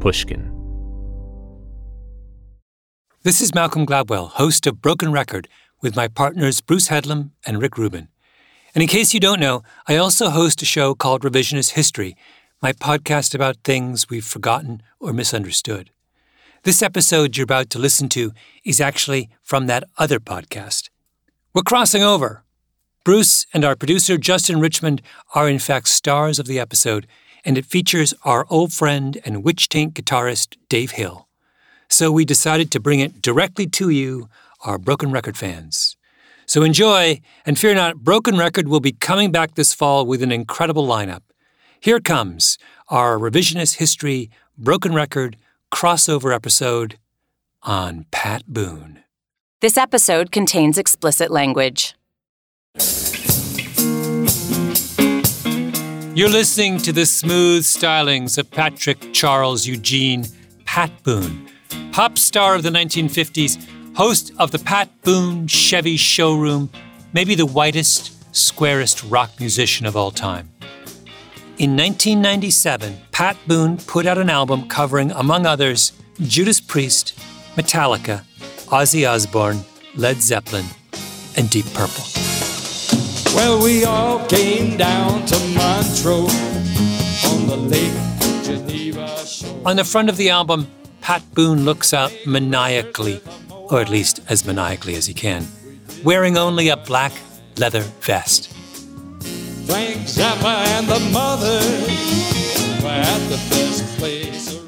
Pushkin. This is Malcolm Gladwell, host of Broken Record, with my partners Bruce Headlam and Rick Rubin. And in case you don't know, I also host a show called Revisionist History, my podcast about things we've forgotten or misunderstood. This episode you're about to listen to is actually from that other podcast. We're crossing over. Bruce and our producer Justin Richmond are in fact stars of the episode, and it features our old friend and Witch Taint guitarist Dave Hill. So we decided to bring it directly to you, our Broken Record fans. So enjoy, and fear not, Broken Record will be coming back this fall with an incredible lineup. Here comes our revisionist history Broken Record crossover episode on Pat Boone. This episode contains explicit language. You're listening to the smooth stylings of Patrick Charles Eugene Pat Boone, pop star of the 1950s, host of the Pat Boone Chevy Showroom, maybe the whitest, squarest rock musician of all time. In 1997, Pat Boone put out an album covering, among others, Judas Priest, Metallica, Ozzy Osbourne, Led Zeppelin, and Deep Purple. Well, we all came down to Montreux on the Lake Geneva shore. On the front of the album, Pat Boone looks out maniacally, or at least as maniacally as he can, wearing only a black leather vest. Frank Zappa and the mother were at the.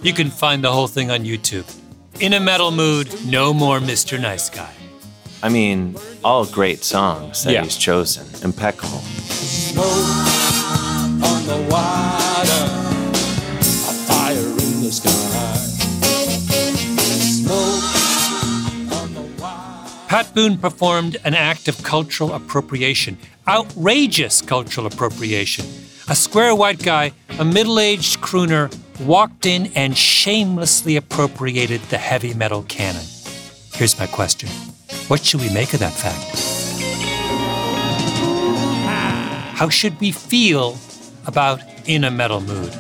You can find the whole thing on YouTube. In a metal mood, no more Mr. Nice Guy. I mean, all great songs that Yeah. he's chosen. Impeccable. Smoke on the water, a fire in the sky. Smoke on the water. Pat Boone performed an act of cultural appropriation, outrageous cultural appropriation. A square white guy, a middle aged crooner, walked in and shamelessly appropriated the heavy metal canon. Here's my question What should we make of that fact? How should we feel about In a Metal Mood?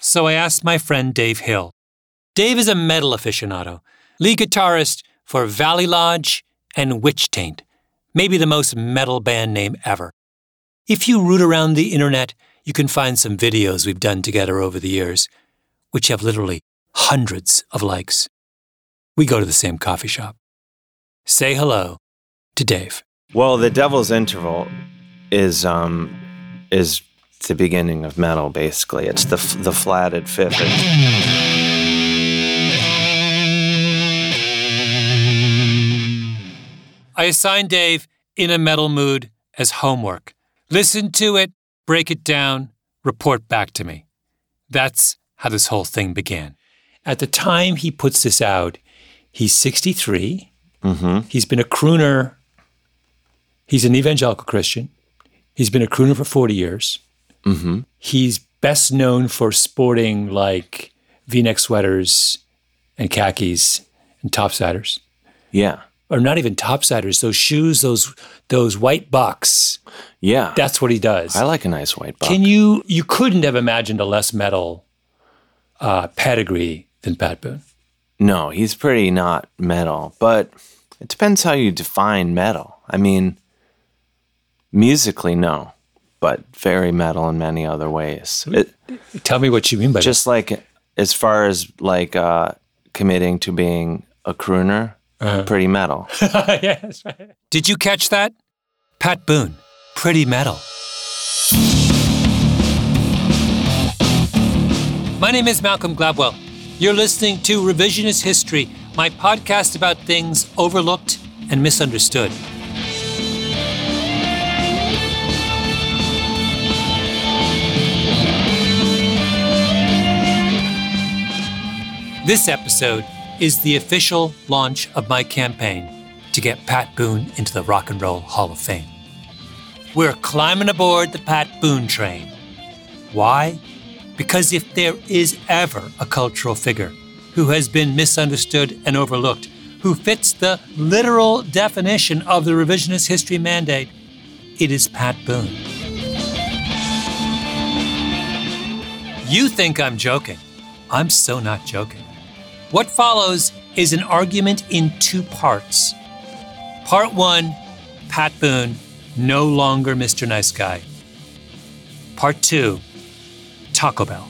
So I asked my friend Dave Hill. Dave is a metal aficionado, lead guitarist for Valley Lodge and Witch Taint, maybe the most metal band name ever. If you root around the internet, you can find some videos we've done together over the years, which have literally hundreds of likes. We go to the same coffee shop. Say hello to Dave. Well, the Devil's Interval is um is the beginning of metal. Basically, it's the f- the flatted fifth. I assigned Dave in a metal mood as homework. Listen to it, break it down, report back to me. That's how this whole thing began. At the time he puts this out, he's 63. Mm-hmm. He's been a crooner. He's an evangelical Christian. He's been a crooner for 40 years. Mm-hmm. He's best known for sporting like v neck sweaters and khakis and topsiders Yeah, or not even topsiders, those shoes, those those white bucks. yeah. That's what he does. I like a nice white buck. Can you you couldn't have imagined a less metal uh, pedigree than Pat Boone. No, he's pretty not metal, but it depends how you define metal. I mean, musically, no, but very metal in many other ways. It, Tell me what you mean by just like as far as like uh, committing to being a crooner, pretty metal. yes. Right. Did you catch that? Pat Boone, pretty metal. My name is Malcolm Gladwell. You're listening to Revisionist History, my podcast about things overlooked and misunderstood. This episode is the official launch of my campaign to get Pat Boone into the Rock and Roll Hall of Fame. We're climbing aboard the Pat Boone train. Why? Because if there is ever a cultural figure who has been misunderstood and overlooked, who fits the literal definition of the revisionist history mandate, it is Pat Boone. You think I'm joking. I'm so not joking. What follows is an argument in two parts. Part one Pat Boone, no longer Mr. Nice Guy. Part two Taco Bell.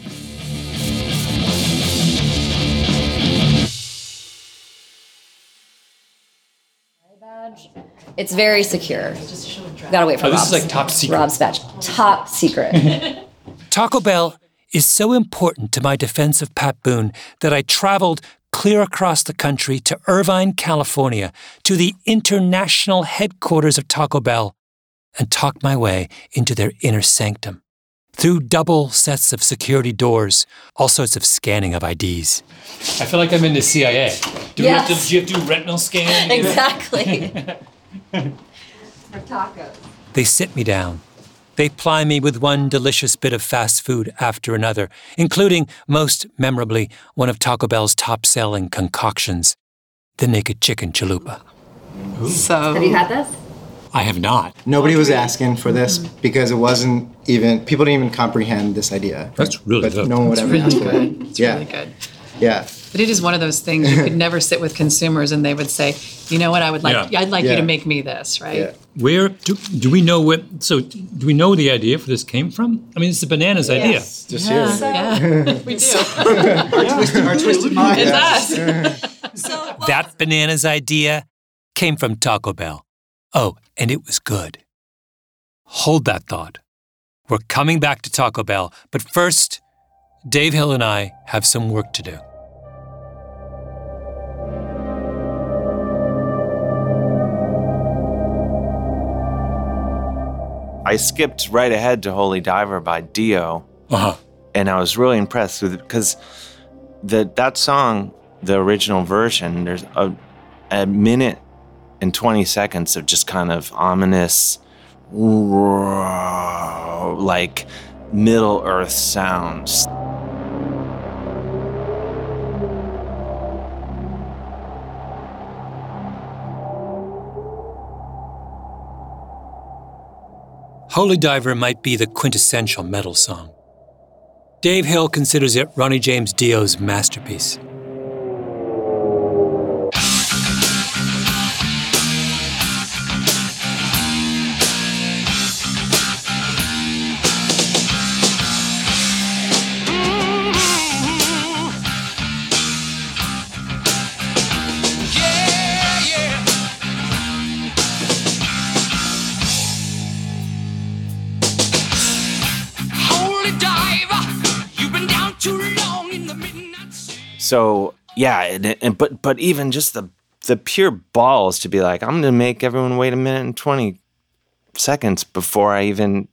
It's very secure. Gotta wait for Oh, this is like top secret. Rob's badge. Top secret. Taco Bell is so important to my defense of Pat Boone that I traveled clear across the country to Irvine, California, to the international headquarters of Taco Bell, and talked my way into their inner sanctum. Through double sets of security doors, all sorts of scanning of IDs. I feel like I'm in the CIA. Do, we have to- do you have to do retinal scan? exactly. For tacos. They sit me down. They ply me with one delicious bit of fast food after another, including, most memorably, one of Taco Bell's top selling concoctions, the naked chicken chalupa. So Have you had this? I have not. Nobody was asking for this because it wasn't even people didn't even comprehend this idea. That's really but good. no one would it's ever really ask for good. it. It's yeah, really good. yeah. But it is one of those things you could never sit with consumers and they would say, you know what, I would like, Yeah. I'd like you Yeah. to make me this, right? Yeah. Where do, do we know what? So, do we know where the idea for this came from? I mean, it's the bananas idea. It's just here. Yeah, we do. Our twisted mind. It's us. So That bananas idea came from Taco Bell. Oh, and it was good. Hold that thought. We're coming back to Taco Bell, but first, Dave Hill and I have some work to do. I skipped right ahead to Holy Diver by Dio, Uh huh. and I was really impressed with it because the that song, the original version, there's a, a minute and 20 seconds of just kind of ominous, like Middle Earth sounds. Holy Diver might be the quintessential metal song. Dave Hill considers it Ronnie James Dio's masterpiece. So yeah, and, and but but even just the the pure balls to be like, I'm gonna make everyone wait a minute and 20 seconds before I even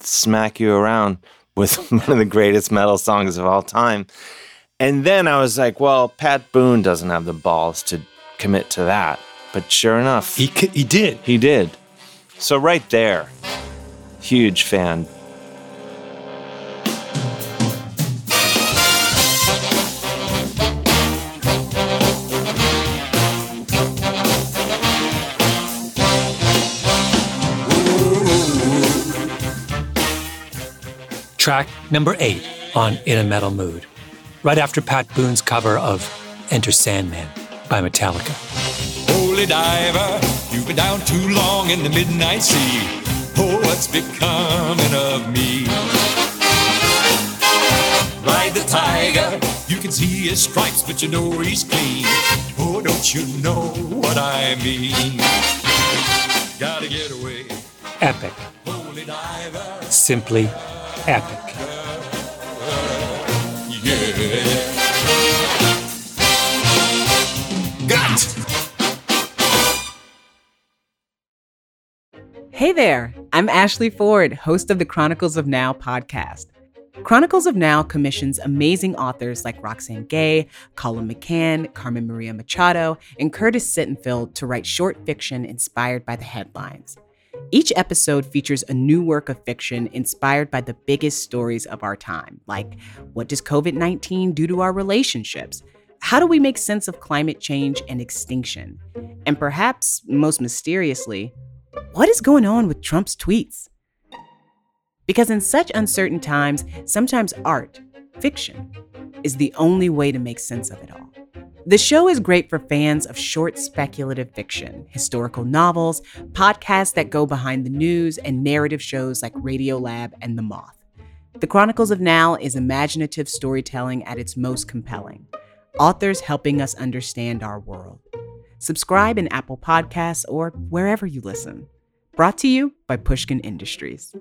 smack you around with one of the greatest metal songs of all time. And then I was like, well, Pat Boone doesn't have the balls to commit to that. But sure enough, He, c- he did. he did. So right there, huge fan. Track number eight on In a Metal Mood, right after Pat Boone's cover of Enter Sandman by Metallica. Holy diver, you've been down too long in the midnight sea. Oh, what's becoming of me? Ride the tiger, you can see his stripes, but you know he's clean. Oh, don't you know what I mean? Gotta get away, Epic. holy diver, Simply epic. yeah. Got! Hey there, I'm Ashley Ford, host of the Chronicles of Now podcast. Chronicles of Now commissions amazing authors like Roxane Gay, Colum McCann, Carmen Maria Machado, and Curtis Sittenfeld to write short fiction inspired by the headlines. Each episode features a new work of fiction inspired by the biggest stories of our time, like what does COVID 19 do to our relationships? How do we make sense of climate change and extinction? And perhaps, most mysteriously, what is going on with Trump's tweets? Because in such uncertain times, sometimes art, fiction, is the only way to make sense of it all. The show is great for fans of short speculative fiction, historical novels, podcasts that go behind the news, and narrative shows like Radiolab and The Moth. The Chronicles of Now is imaginative storytelling at its most compelling, authors helping us understand our world. Subscribe in Apple Podcasts or wherever you listen. Brought to you by Pushkin Industries.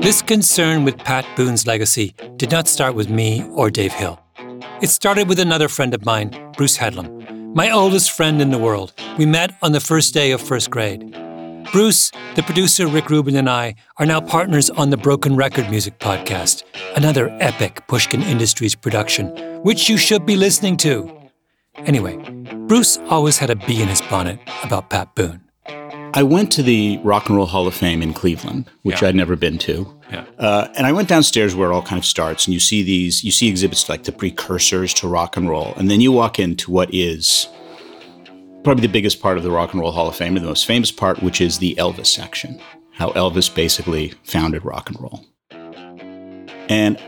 This concern with Pat Boone's legacy did not start with me or Dave Hill. It started with another friend of mine, Bruce Headlam, my oldest friend in the world. We met on the first day of first grade. Bruce, the producer Rick Rubin, and I are now partners on the Broken Record Music Podcast, another epic Pushkin Industries production, which you should be listening to. Anyway, Bruce always had a bee in his bonnet about Pat Boone. I went to the Rock and Roll Hall of Fame in Cleveland, which Yeah. I'd never been to. Yeah. Uh, and I went downstairs where it all kind of starts, and you see these, you see exhibits like the precursors to rock and roll, and then you walk into what is probably the biggest part of the Rock and Roll Hall of Fame, and the most famous part, which is the Elvis section, how Elvis basically founded rock and roll. And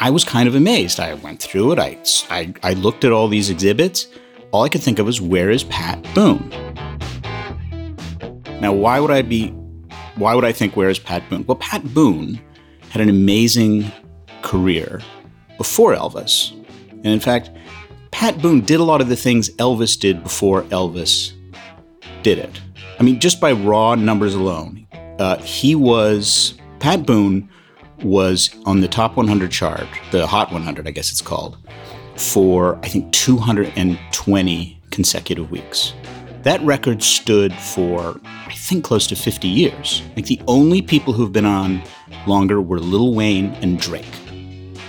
I was kind of amazed. I went through it. I, I, I looked at all these exhibits. All I could think of was, where is Pat Boone? Now, why would I be? Why would I think where is Pat Boone? Well, Pat Boone had an amazing career before Elvis, and in fact, Pat Boone did a lot of the things Elvis did before Elvis did it. I mean, just by raw numbers alone, uh, he was Pat Boone was on the top 100 chart, the Hot 100, I guess it's called, for I think 220 consecutive weeks. That record stood for, I think, close to 50 years. Like the only people who've been on longer were Lil Wayne and Drake.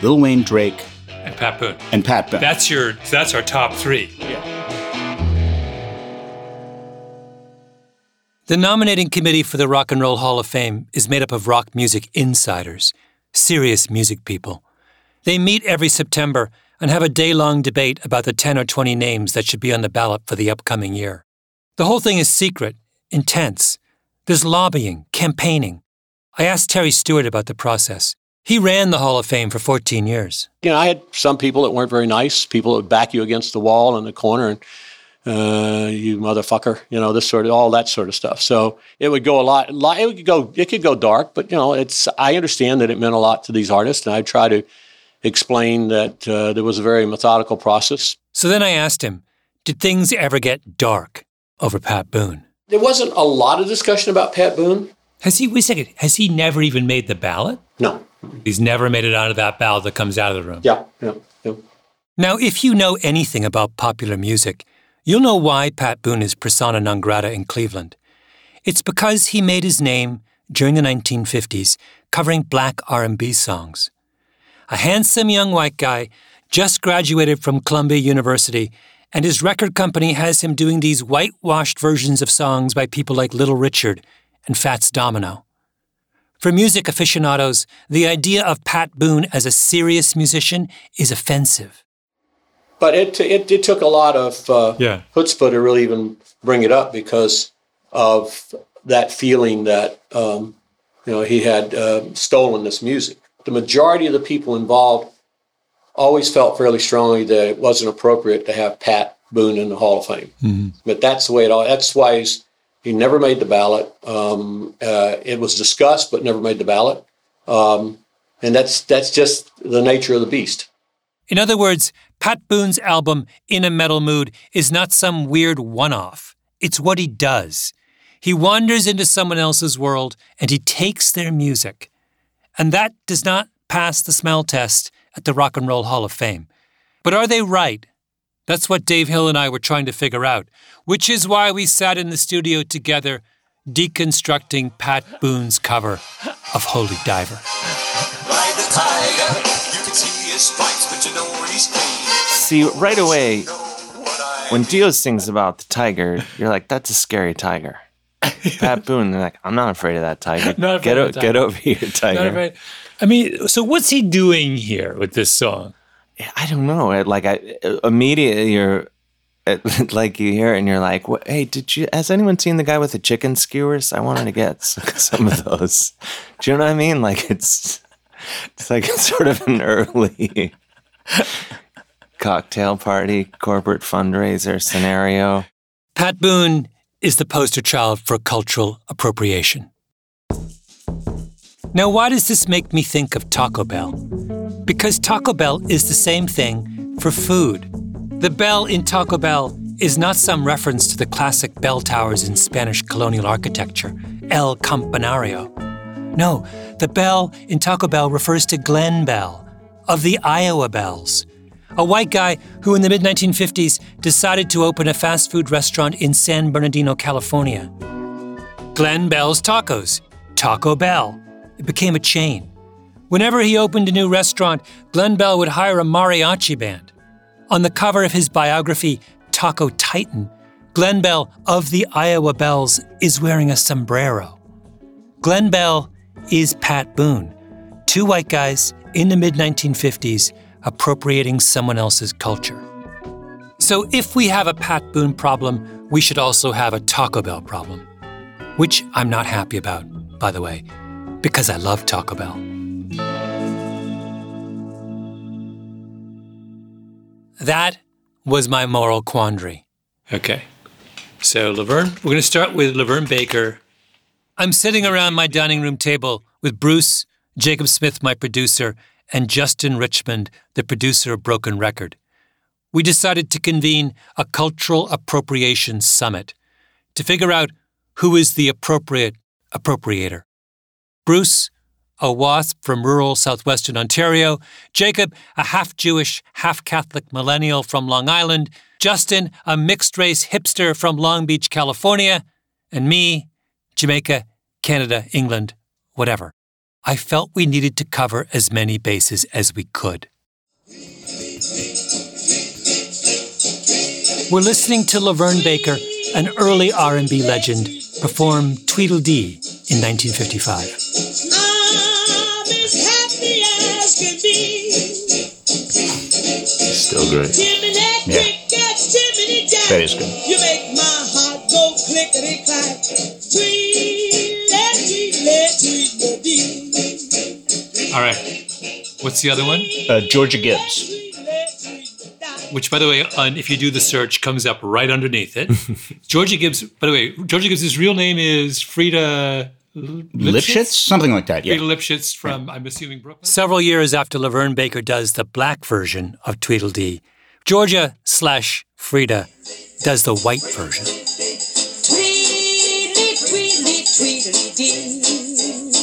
Lil Wayne, Drake, And Pat Boone. and Pat Boone. That's your that's our top three. Yeah. The nominating committee for the Rock and Roll Hall of Fame is made up of rock music insiders, serious music people. They meet every September and have a day long debate about the 10 or 20 names that should be on the ballot for the upcoming year. The whole thing is secret, intense. There's lobbying, campaigning. I asked Terry Stewart about the process. He ran the Hall of Fame for 14 years. you know, I had some people that weren't very nice, people that would back you against the wall in the corner and uh, you motherfucker, you know, this sort of all that sort of stuff. So it would go a lot. It could go, it could go dark, but you know, it's. I understand that it meant a lot to these artists, and I try to explain that uh, there was a very methodical process. So then I asked him, did things ever get dark over Pat Boone? There wasn't a lot of discussion about Pat Boone. Has he, wait a second, has he never even made the ballot? No. He's never made it onto that ballot that comes out of the room. Yeah. Yeah. yeah. Now, if you know anything about popular music, you'll know why Pat Boone is persona non grata in Cleveland. It's because he made his name during the 1950s covering black R&B songs. A handsome young white guy just graduated from Columbia University, and his record company has him doing these whitewashed versions of songs by people like Little Richard and Fats Domino. For music aficionados, the idea of Pat Boone as a serious musician is offensive. But it, it, it took a lot of uh, Yeah. chutzpah to really even bring it up because of that feeling that um, you know he had uh, stolen this music. The majority of the people involved always felt fairly strongly that it wasn't appropriate to have Pat Boone in the Hall of Fame. But that's the way it all. That's why he's, he never made the ballot. Um, uh, it was discussed, but never made the ballot. Um, and that's that's just the nature of the beast. In other words, Pat Boone's album, In a Metal Mood, is not some weird one off. It's what he does. He wanders into someone else's world and he takes their music. And that does not pass the smell test at the Rock and Roll Hall of Fame. But are they right? That's what Dave Hill and I were trying to figure out, which is why we sat in the studio together deconstructing Pat Boone's cover of Holy Diver. Ride the tiger. You can see his stripes, but you know he's. See, right away, Know what I when Dio sings about the tiger, you're like, that's a scary tiger. Pat Boone, they're like, I'm not afraid of that tiger. Not get, of o- the get over here, tiger. I mean, so what's he doing here with this song? I don't know. Like, I uh, immediately, you're like you hear it and you're like, "Hey, did you? Has anyone seen the guy with the chicken skewers? I wanted to get some of those." Do you know what I mean? Like it's it's like it's sort of an early cocktail party, corporate fundraiser scenario. Pat Boone is the poster child for cultural appropriation. Now, why does this make me think of Taco Bell? Because Taco Bell is the same thing for food. The bell in Taco Bell is not some reference to the classic bell towers in Spanish colonial architecture, El Campanario. No, the bell in Taco Bell refers to Glen Bell of the Iowa Bells, a white guy who in the mid 1950s decided to open a fast food restaurant in San Bernardino, California. Glen Bell's Tacos, Taco Bell. It became a chain. Whenever he opened a new restaurant, Glen Bell would hire a mariachi band. On the cover of his biography, Taco Titan, Glen Bell of the Iowa Bells is wearing a sombrero. Glen Bell is Pat Boone, two white guys in the mid 1950s appropriating someone else's culture. So, if we have a Pat Boone problem, we should also have a Taco Bell problem, which I'm not happy about, by the way, because I love Taco Bell. That was my moral quandary. Okay. So, LaVern, we're going to start with LaVern Baker. I'm sitting around my dining room table with Bruce, Jacob Smith, my producer, and Justin Richmond, the producer of Broken Record. We decided to convene a cultural appropriation summit to figure out who is the appropriate appropriator. Bruce, a wasp from rural southwestern Ontario, Jacob, a half Jewish, half Catholic millennial from Long Island, Justin, a mixed race hipster from Long Beach, California, and me, Jamaica, Canada, England, whatever. I felt we needed to cover as many bases as we could. We're listening to LaVern Baker, an early R&B legend, perform Tweedledee in 1955. Still great. Yeah. That is good. You make my heart go clickety clack. Tweedle, tweedle, tweedledee. All right. What's the other one? Uh, Georgia Gibbs. Which, by the way, on, if you do the search, comes up right underneath it. Georgia Gibbs, by the way, Georgia Gibbs' real name is Frida Lipschitz? Something like that, yeah. Frida Lipschitz from, I'm assuming, Brooklyn. Several years after LaVern Baker does the black version of Tweedledee, Georgia slash Frida does the white version. Tweedly, tweedly, tweedledee.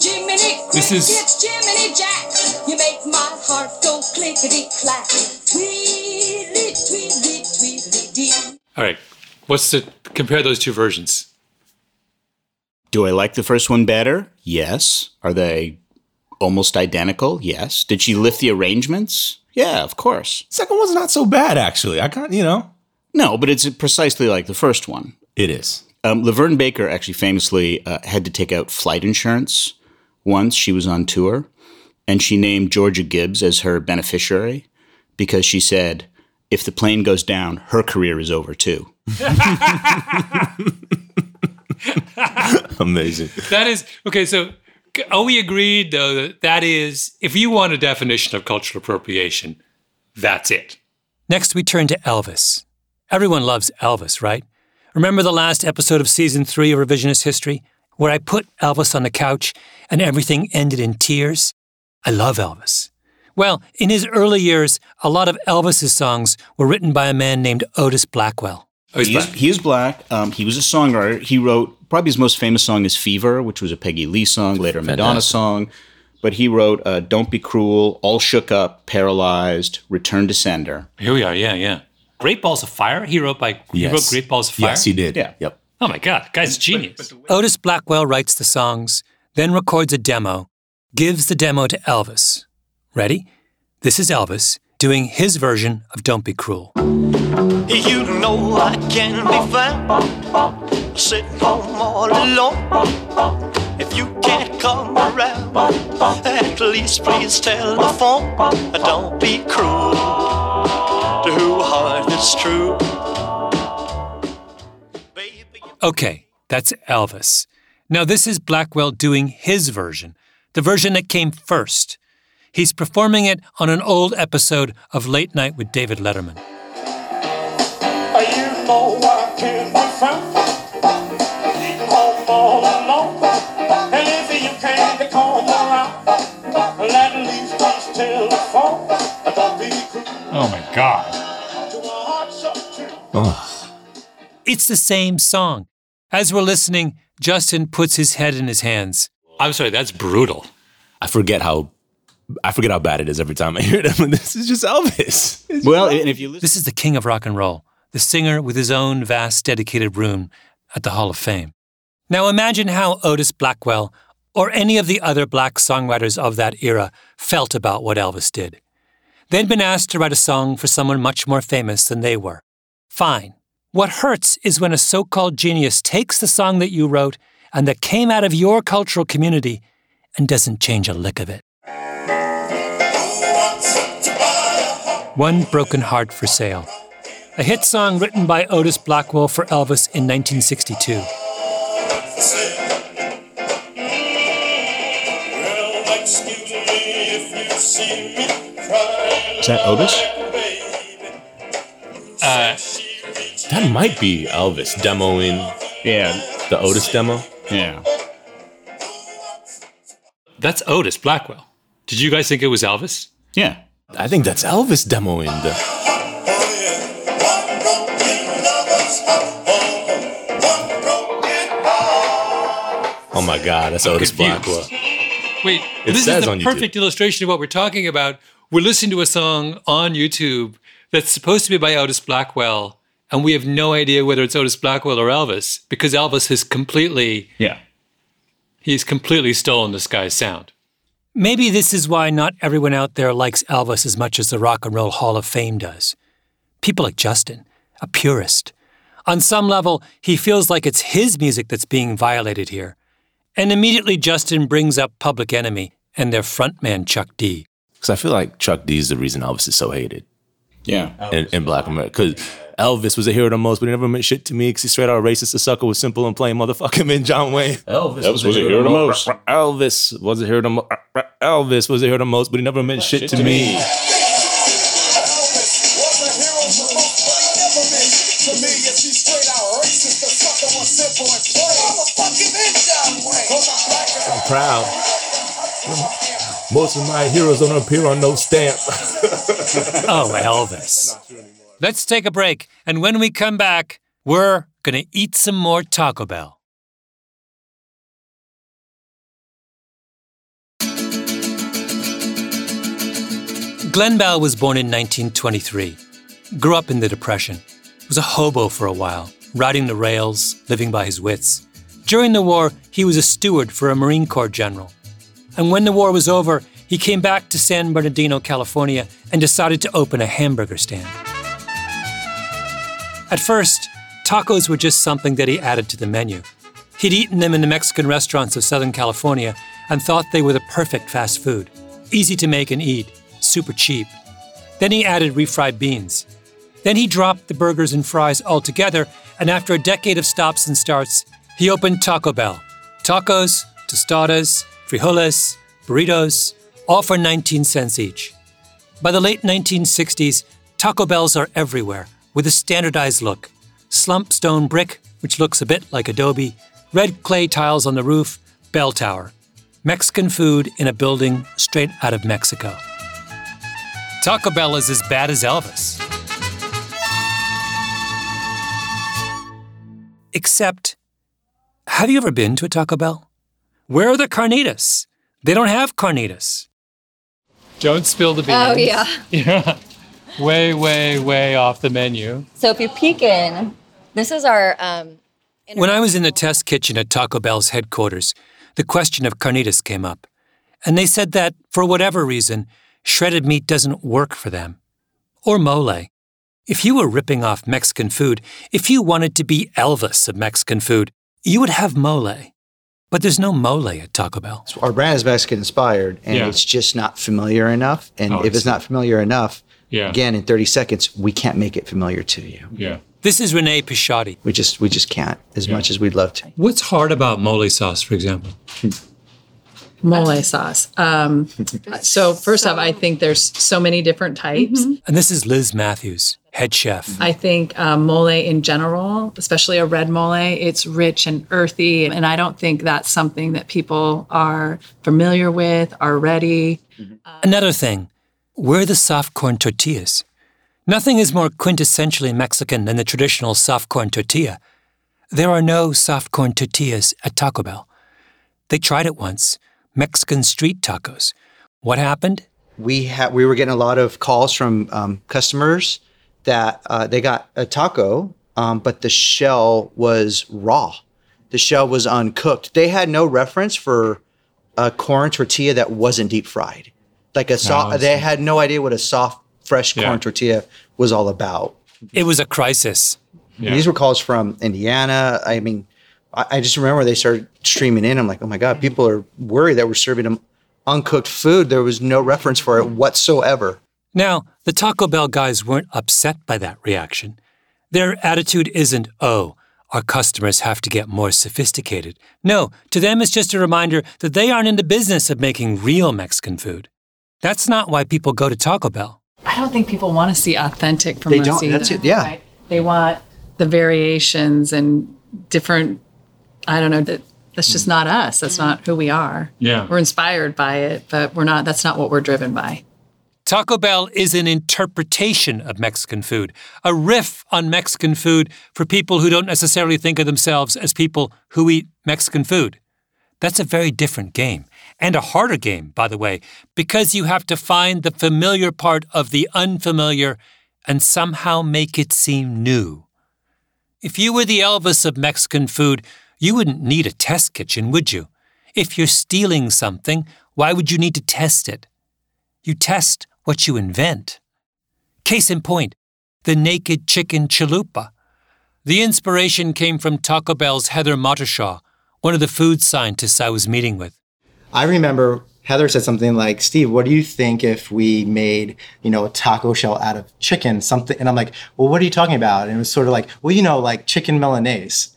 Jiminy This is- crickets, Jiminy Jack, you make my heart go clickety clack. Tweedly, tweedly, tweedledee. All right. What's the, compare those two versions. Do I like the first one better? Yes. Are they almost identical? Yes. Did she lift the arrangements? Yeah, of course. Second one's not so bad, actually. I can't, you know. No, but it's precisely like the first one. It is. Um, LaVern Baker actually famously uh, had to take out flight insurance once she was on tour, and she named Georgia Gibbs as her beneficiary because she said, if the plane goes down, her career is over too. Amazing. That is, okay, so are we agreed, though, that that is, if you want a definition of cultural appropriation, that's it. Next, we turn to Elvis. Everyone loves Elvis, right? Remember the last episode of season three of Revisionist History, where I put Elvis on the couch and everything ended in tears? I love Elvis. Well, in his early years, a lot of Elvis's songs were written by a man named Otis Blackwell. Oh, he's he, is, black. he is black. Um, he was a songwriter. He wrote probably his most famous song is "Fever," which was a Peggy Lee song, later a Madonna Fantastic. song. But he wrote uh, "Don't Be Cruel," "All Shook Up," "Paralyzed," "Return to Sender." Here we are, yeah, yeah. Great Balls of Fire. He wrote by he Yes. wrote Great Balls of Fire. Yes, he did. Yeah. Yep. Oh my God, guy's a genius. Otis Blackwell writes the songs, then records a demo, gives the demo to Elvis. Ready? This is Elvis doing his version of Don't Be Cruel. You know I can be found sitting home all alone. If you can't come around, at least please telephone. Don't be cruel to who heart is true. Okay, that's Elvis. Now, this is Blackwell doing his version, the version that came first. He's performing it on an old episode of Late Night with David Letterman. You know I can't be found. Home all alone. And if you can't come around, at least just telephone. Don't be cruel. Oh my God. Ugh. It's the same song. As we're listening, Justin puts his head in his hands. I'm sorry, that's brutal. I forget how I forget how bad it is every time I hear it. this is just Elvis. It's Well, just and if you listen, This is the king of rock and roll, the singer with his own vast dedicated room at the Hall of Fame. Now imagine how Otis Blackwell or any of the other black songwriters of that era felt about what Elvis did. They'd been asked to write a song for someone much more famous than they were. Fine. What hurts is when a so called genius takes the song that you wrote and that came out of your cultural community and doesn't change a lick of it. One Broken Heart for Sale, a hit song written by Otis Blackwell for Elvis in 1962. is that Otis? Uh, that might be Elvis demoing. Yeah, the Otis demo. Yeah, That's Otis Blackwell. Did you guys think it was Elvis? yeah. I think that's Elvis demoing the. Oh my God, that's Otis confused. Blackwell. Wait, It this says is the on YouTube. perfect illustration of what we're talking about. We're listening to a song on YouTube that's supposed to be by Otis Blackwell, and we have no idea whether it's Otis Blackwell or Elvis because Elvis has completely Yeah. he's completely stolen this guy's sound. Maybe this is why not everyone out there likes Elvis as much as the Rock and Roll Hall of Fame does. People like Justin, a purist. On some level, he feels like it's his music that's being violated here. And immediately Justin brings up Public Enemy and their frontman Chuck D. Because I feel like Chuck D is the reason Elvis is so hated Yeah. in, in Black America. Because Elvis was a hero the most, but he never meant shit to me because he straight out racist. A sucker was simple and plain motherfucking man John Wayne. Elvis, Elvis was a hero the most. Elvis was a hero the most. Elvis was a hero the most, but he never meant shit, to me. I'm proud. Most of my heroes don't appear on no stamp. Oh, Elvis. Let's take a break. And when we come back, we're going to eat some more Taco Bell. Glen Bell was born in 1923. Grew up in the Depression. Was a hobo for a while, riding the rails, living by his wits. During the war, he was a steward for a Marine Corps general. And when the war was over, he came back to San Bernardino, California, and decided to open a hamburger stand. At first, tacos were just something that he added to the menu. He'd eaten them in the Mexican restaurants of Southern California and thought they were the perfect fast food. Easy to make and eat, super cheap. Then he added refried beans. Then he dropped the burgers and fries altogether, and after a decade of stops and starts, he opened Taco Bell. Tacos, tostadas, frijoles, burritos, all for 19 cents each. By the late 1960s, Taco Bells are everywhere with a standardized look slump stone brick, which looks a bit like adobe, red clay tiles on the roof, bell tower. Mexican food in a building straight out of Mexico. Taco Bell is as bad as Elvis. Except, have you ever been to a Taco Bell? Where are the carnitas? They don't have carnitas. Don't spill the beans. Oh, yeah. Yeah. Way, way, way off the menu. So if you peek in, this is our. Um, When I was in the test kitchen at Taco Bell's headquarters, the question of carnitas came up. And they said that, for whatever reason, shredded meat doesn't work for them. Or mole. If you were ripping off Mexican food, if you wanted to be Elvis of Mexican food, you would have mole. But there's no mole at Taco Bell. Our brand is Mexican inspired, and Yeah. it's just not familiar enough. And Oh, if it's see. not familiar enough, Yeah. again, in 30 seconds, we can't make it familiar to you. Yeah. This is Renee Pisciotti. We just we just can't as much as we'd love to. What's hard about mole sauce, for example? Mole sauce. Um, so first off, I think there's so many different types. And this is Liz Matthews, head chef. I think um, mole in general, especially a red mole, it's rich and earthy. And I don't think that's something that people are familiar with, are ready. Another thing, where are the soft corn tortillas? Nothing is more quintessentially Mexican than the traditional soft corn tortilla. There are no soft corn tortillas at Taco Bell. They tried it once Mexican street tacos. What happened? We had we were getting a lot of calls from um, customers that uh, they got a taco, um, but the shell was raw. The shell was uncooked. They had no reference for a corn tortilla that wasn't deep fried. Like a Oh, soft, see. they had no idea what a soft, fresh corn Yeah. tortilla was all about. It was a crisis. These were calls from Indiana. I mean, I, I just remember they started streaming in. I'm like, oh my God, people are worried that we're serving them uncooked food. There was no reference for it whatsoever. Now, the Taco Bell guys weren't upset by that reaction. Their attitude isn't, oh, our customers have to get more sophisticated. No, to them it's just a reminder that they aren't in the business of making real Mexican food. That's not why people go to Taco Bell. I don't think people want to see authentic from They us don't. either, That's it, yeah. right? They want the variations and different. I don't know. That that's just not us. That's not who we are. Yeah. we're inspired by it, but we're not. That's not what we're driven by. Taco Bell is an interpretation of Mexican food, a riff on Mexican food for people who don't necessarily think of themselves as people who eat Mexican food. That's a very different game, and a harder game, by the way, because you have to find the familiar part of the unfamiliar and somehow make it seem new. If you were the Elvis of Mexican food, you wouldn't need a test kitchen, would you? If you're stealing something, why would you need to test it? You test what you invent. Case in point, the naked chicken chalupa. The inspiration came from Taco Bell's Heather Mottershaw, one of the food scientists I was meeting with. I remember Heather said something like, Steve, what do you think if we made, you know, a taco shell out of chicken, something? And I'm like, well, what are you talking about? And it was sort of like, well, you know, like chicken Milanese.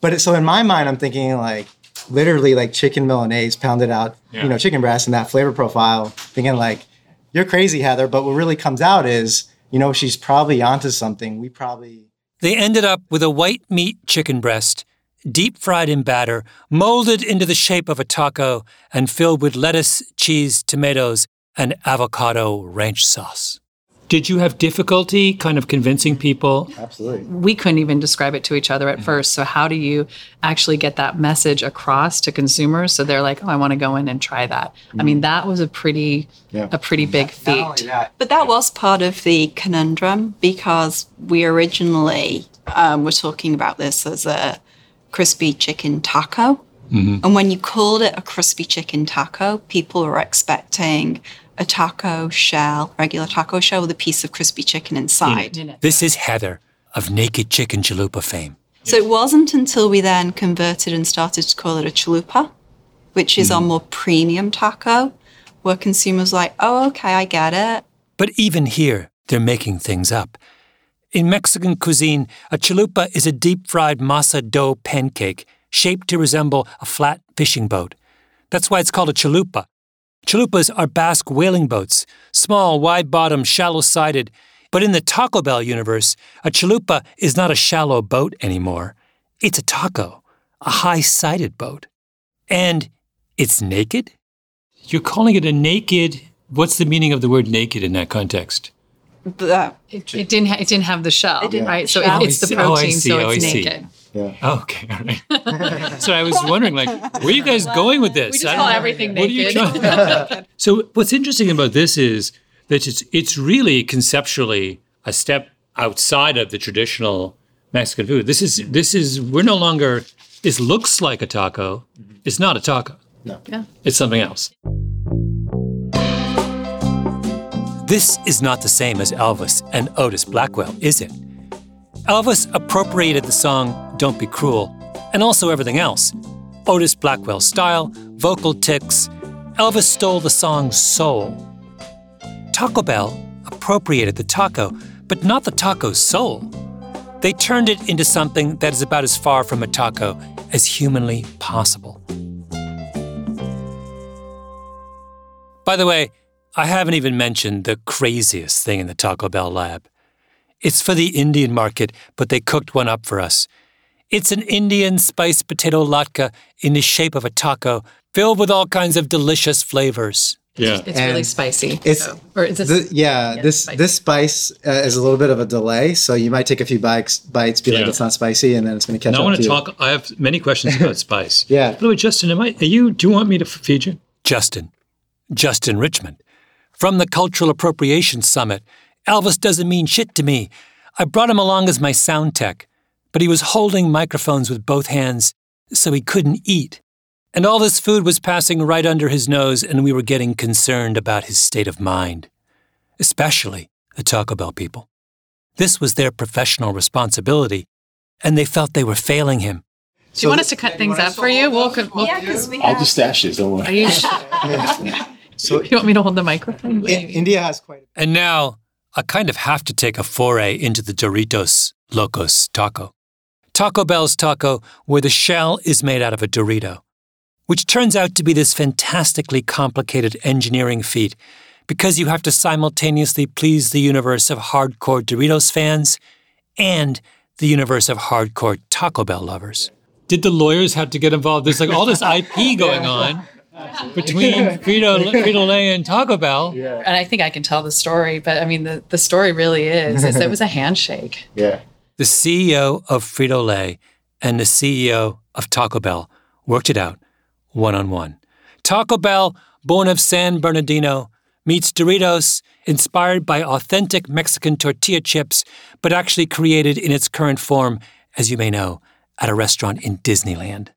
But it, so in my mind, I'm thinking like literally like chicken Milanese pounded out, Yeah. you know, chicken breast and that flavor profile, thinking like, you're crazy, Heather. But what really comes out is, you know, she's probably onto something. We probably They ended up with a white meat chicken breast, deep fried in batter, molded into the shape of a taco, and filled with lettuce, cheese, tomatoes, and avocado ranch sauce. Did you have difficulty kind of convincing people? Absolutely. we couldn't even describe it to each other at first. So how do you actually get that message across to consumers so they're like, "Oh, I want to go in and try that." I mean, that was a pretty a pretty big feat. But that was part of the conundrum because we originally um, were talking about this as a crispy chicken taco. Mm-hmm. And when you called it a crispy chicken taco, people were expecting a taco shell, regular taco shell with a piece of crispy chicken inside. This is Heather of Naked Chicken Chalupa fame. So it wasn't until we then converted and started to call it a chalupa, which is our mm. more premium taco, where consumers were like, oh, okay, I get it. But even here, they're making things up. In Mexican cuisine, a chalupa is a deep fried masa dough pancake shaped to resemble a flat fishing boat. That's why it's called a chalupa. Chalupas are Basque whaling boats, small, wide bottomed, shallow sided. But in the Taco Bell universe, a chalupa is not a shallow boat anymore. It's a taco, a high sided boat. And it's naked? You're calling it a naked. What's the meaning of the word naked in that context? But It, it didn't. Ha- it didn't have the shell, didn't right? have So shell. it, it's the Oh, I protein, see. so Oh, I it's see. naked. Yeah. Okay, all right. so I was wondering, like, where are you guys going with this? We just I call don't- everything what are you naked. trying- so what's interesting about this is that it's it's really conceptually a step outside of the traditional Mexican food. This is this is we're no longer. This looks like a taco. Mm-hmm. It's not a taco. No. Yeah. It's something else. This is not the same as Elvis and Otis Blackwell, is it? Elvis appropriated the song Don't Be Cruel and also everything else. Otis Blackwell's style, vocal ticks. Elvis stole the song's soul. Taco Bell appropriated the taco, but not the taco's soul. They turned it into something that is about as far from a taco as humanly possible. By the way, I haven't even mentioned the craziest thing in the Taco Bell lab. It's for the Indian market, but they cooked one up for us. It's an Indian spiced potato latke in the shape of a taco, filled with all kinds of delicious flavors. Yeah, it's really spicy. It's so- or is this, the- yeah, this this spice uh, is a little bit of a delay, so you might take a few bites, bites, be like it's not spicy, and then it's going to catch Now I want to to you. talk. I have many questions about spice. Yeah. By the way, Justin, am I? Are you? Do you want me to feed you? Justin, Justin Richmond, from the Cultural Appropriation Summit. Elvis doesn't mean shit to me. I brought him along as my sound tech, but he was holding microphones with both hands, so he couldn't eat. And all this food was passing right under his nose, and we were getting concerned about his state of mind, especially the Taco Bell people. This was their professional responsibility, and they felt they were failing him. do you want us to cut things up for you? We'll, we'll I'll just stash this. Don't worry. Are you so you want me to hold the microphone? India has quite. A- And now I kind of have to take a foray into the Doritos Locos taco. Taco Bell's taco, where the shell is made out of a Dorito, which turns out to be this fantastically complicated engineering feat because you have to simultaneously please the universe of hardcore Doritos fans and the universe of hardcore Taco Bell lovers. Did the lawyers have to get involved? There's like all this IP going on between Frito, Frito Lay and Taco Bell. And I think I can tell the story, but I mean, the, the story really is, is it was a handshake. Yeah. The CEO of Frito Lay and the CEO of Taco Bell worked it out one on one. Taco Bell, born of San Bernardino, meets Doritos, inspired by authentic Mexican tortilla chips, but actually created in its current form, as you may know, at a restaurant in Disneyland.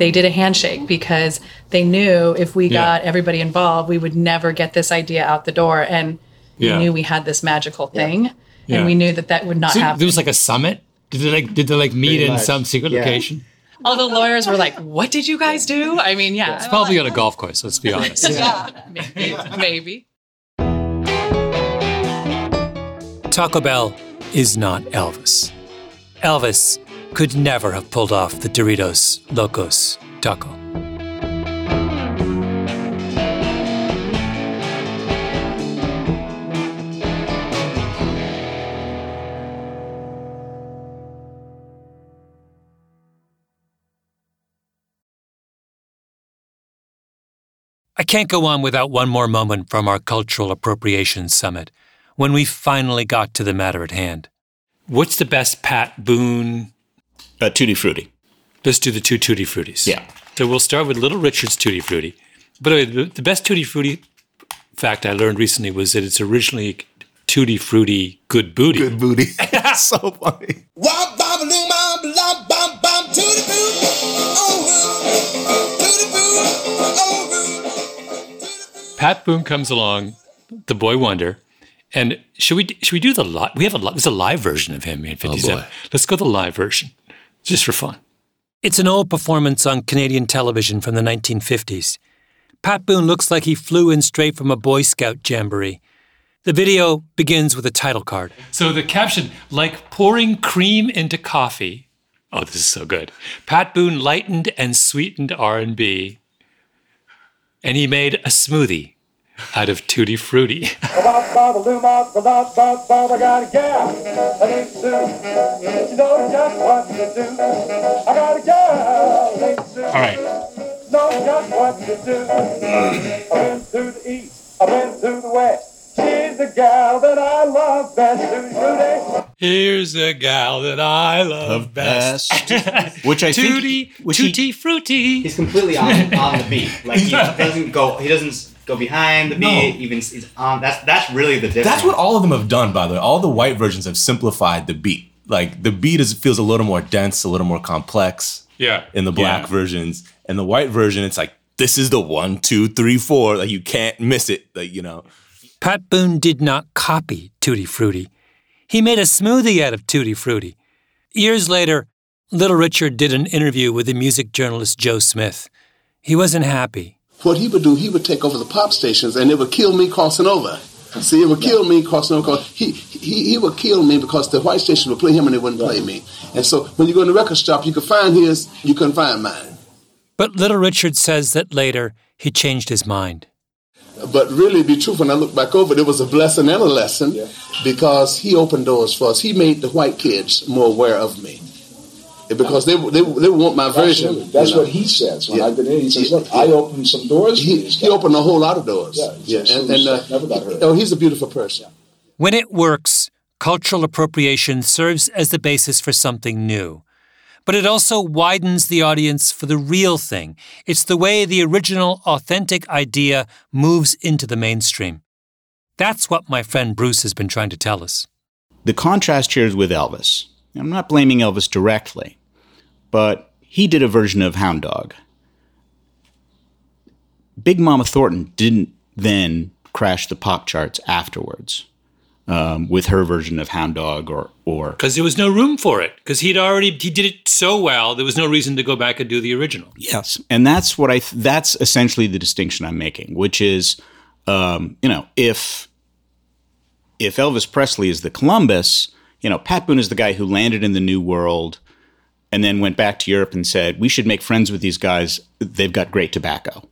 They did a handshake because they knew if we Yeah. got everybody involved, we would never get this idea out the door. And Yeah. we knew we had this magical thing. Yeah. And we knew that that would not So happen. there was like a summit. Did they like did they like meet Pretty in much, some secret yeah. location? All the lawyers were like, "What did you guys do?" I mean, yeah, It's probably on a golf course. Let's be honest. maybe, maybe. Taco Bell is not Elvis. Elvis could never have pulled off the Doritos Locos taco. I can't go on without one more moment from our Cultural Appropriation Summit when we finally got to the matter at hand. What's the best Pat Boone? Uh, Tutti Frutti. Let's do the two Tutti Fruities. Yeah. So we'll start with Little Richard's Tutti Frutti. By the way, the, the best Tutti Frutti fact I learned recently was that it's originally Tutti Frutti Good Booty. Good Booty. so funny. Wop, bop, loom, bop, lop, bop, bop, to the boot. Oh, to the boot. Oh, Pat Boone comes along, the boy wonder, and should we should we do the live? We have a li- there's a live version of him in '57. Let's go the live version, just for fun. It's an old performance on Canadian television from the 1950s. Pat Boone looks like he flew in straight from a Boy Scout jamboree. The video begins with a title card. So the caption, like pouring cream into coffee. Oh, this is so good. Pat Boone lightened and sweetened R&B. And he made a smoothie out of Tutti Frutti. All right. Knows just what to do. I've been to the east. I've been to the west. She's the gal that I love best. Tutti Frutti. Here's a gal that I love best. Which I Tutti, think, which he- Tutti Frutti. He's completely on, on the beat. Like he doesn't go. He doesn't go behind the No. beat. Even he's on. That's that's really the difference. That's what all of them have done, by the way. All the white versions have simplified the beat. Like the beat is feels a little more dense, a little more complex. Yeah. In the black Yeah. versions, and the white version, it's like this is the one, two, three, four. Like you can't miss it. Like you know. Pat Boone did not copy Tutti Frutti. He made a smoothie out of Tutti Frutti. Years later, Little Richard did an interview with the music journalist Joe Smith. He wasn't happy. What he would do, he would take over the pop stations and it would kill me crossing over. See, it would kill me crossing over. 'cause He, he, he would kill me because the white station would play him and they wouldn't play me. And so when you go in the record shop, you could find his, you couldn't find mine. But Little Richard says that later he changed his mind. But really, be true, when I look back over it, it was a blessing and a lesson because he opened doors for us. He made the white kids more aware of me. Because they, they, they want my version. Absolutely. That's you know. what he says. When I've been in, he says, "Look, I opened some doors." He, he opened a whole lot of doors. Yeah, yeah. And, and uh, never got heard. oh, he's a beautiful person. When it works, cultural appropriation serves as the basis for something new. But it also widens the audience for the real thing. It's the way the original, authentic idea moves into the mainstream. That's what my friend Bruce has been trying to tell us. The contrast here is with Elvis. I'm not blaming Elvis directly, but he did a version of Hound Dog. Big Mama Thornton didn't then crash the pop charts afterwards um, with her version of Hound Dog or or Because there was no room for it. Because he'd already he did it so well, there was no reason to go back and do the original. Yes, and that's what I. Th- that's essentially the distinction I'm making, which is, um, you know, if if Elvis Presley is the Columbus, you know, Pat Boone is the guy who landed in the New World, and then went back to Europe and said, "We should make friends with these guys. They've got great tobacco."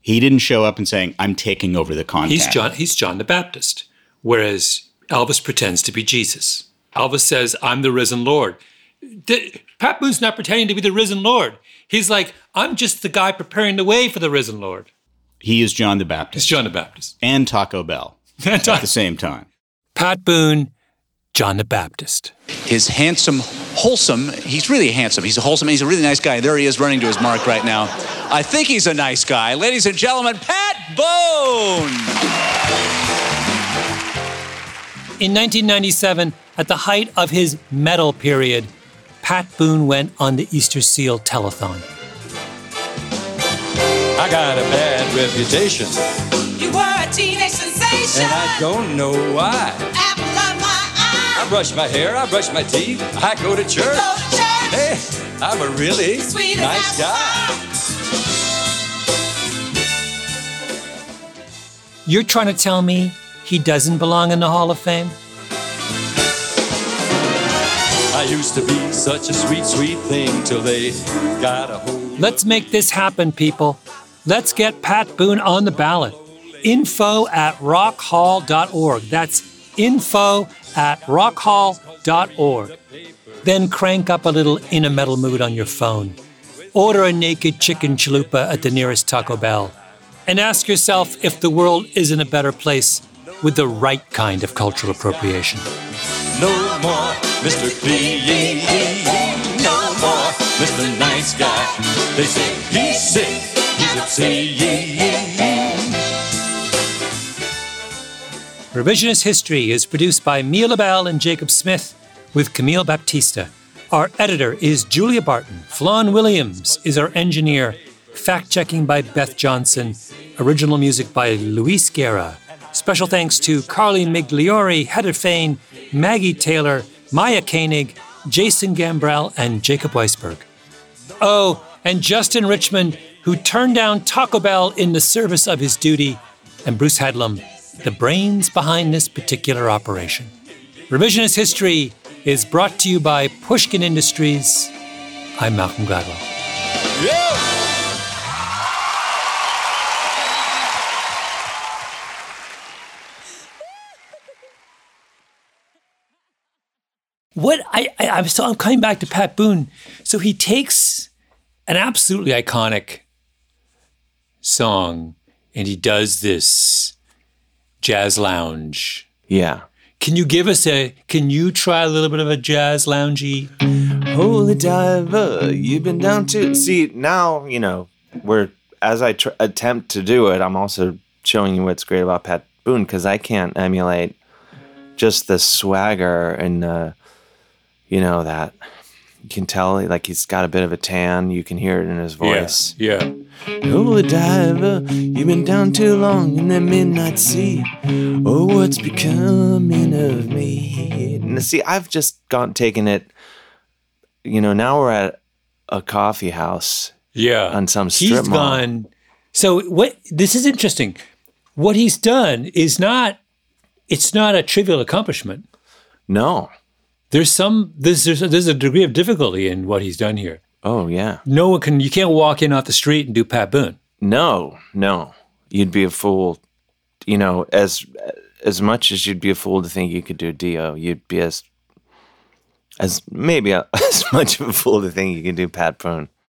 He didn't show up and saying, "I'm taking over the contact." He's John. He's John the Baptist, whereas Elvis pretends to be Jesus. Elvis says, "I'm the risen Lord." D- Pat Boone's not pretending to be the risen Lord. He's like, "I'm just the guy preparing the way for the risen Lord." He is John the Baptist. He's John the Baptist and Taco Bell at the same time. Pat Boone, John the Baptist. His handsome, wholesome, he's really handsome. He's a wholesome, he's a really nice guy. There he is running to his mark right now. I think he's a nice guy. Ladies and gentlemen, Pat Boone! In 1997, at the height of his metal period, Pat Boone went on the Easter Seal telethon. I got a bad reputation, You were a teenage sensation. and I don't know why. I brush my hair, I brush my teeth, I go to church. Go to church. Hey, I'm a really Sweet nice guy. You're trying to tell me he doesn't belong in the Hall of Fame? I used to be such a sweet, sweet thing till they got a hold. Let's make this happen, people. Let's get Pat Boone on the ballot. Info at rockhall.org. That's info at rockhall.org. Then crank up a little in a metal mood on your phone. Order a naked chicken chalupa at the nearest Taco Bell. And ask yourself if the world is in a better place with the right kind of cultural appropriation. No more Mr. Clean. No more Mr. Nice Guy. They say he's sick, he's. Revisionist History is produced by Mia Lobel and Jacob Smith with Camille Baptista. Our editor is Julia Barton. Flawn Williams is our engineer. Fact checking by Beth Johnson. Original music by Luis Guerra. Special thanks to Carly Migliori, Heather Fain, Maggie Taylor, Maya Koenig, Jason Gambrell, and Jacob Weisberg. Oh, and Justin Richmond, who turned down Taco Bell in the service of his duty, and Bruce Headlam, the brains behind this particular operation. Revisionist History is brought to you by Pushkin Industries. I'm Malcolm Gladwell. What I, I I'm still I'm coming back to Pat Boone. So he takes an absolutely iconic song and he does this jazz lounge. Yeah. Can you give us a can you try a little bit of a jazz loungy? Holy diver, you've been down to see now. You know, we're as I tr- attempt to do it, I'm also showing you what's great about Pat Boone because I can't emulate just the swagger and uh, you know that you can tell like he's got a bit of a tan. You can hear it in his voice. Yeah. Holy diver, you've been down too long in the midnight sea. Oh, what's becoming of me? And see, I've just gone taken it you know, now we're at a coffee house. Yeah. On some strip He's mall. gone. So what? This is interesting. What he's done is not. It's not a trivial accomplishment. No. There's some. There's there's, there's a degree of difficulty in what he's done here. Oh yeah. No one can. You can't walk in off the street and do Pat Boone. No, no. You'd be a fool. You know, as as much as you'd be a fool to think you could do Dio, you'd be as as maybe a, as much of a fool to think you could do Pat Boone.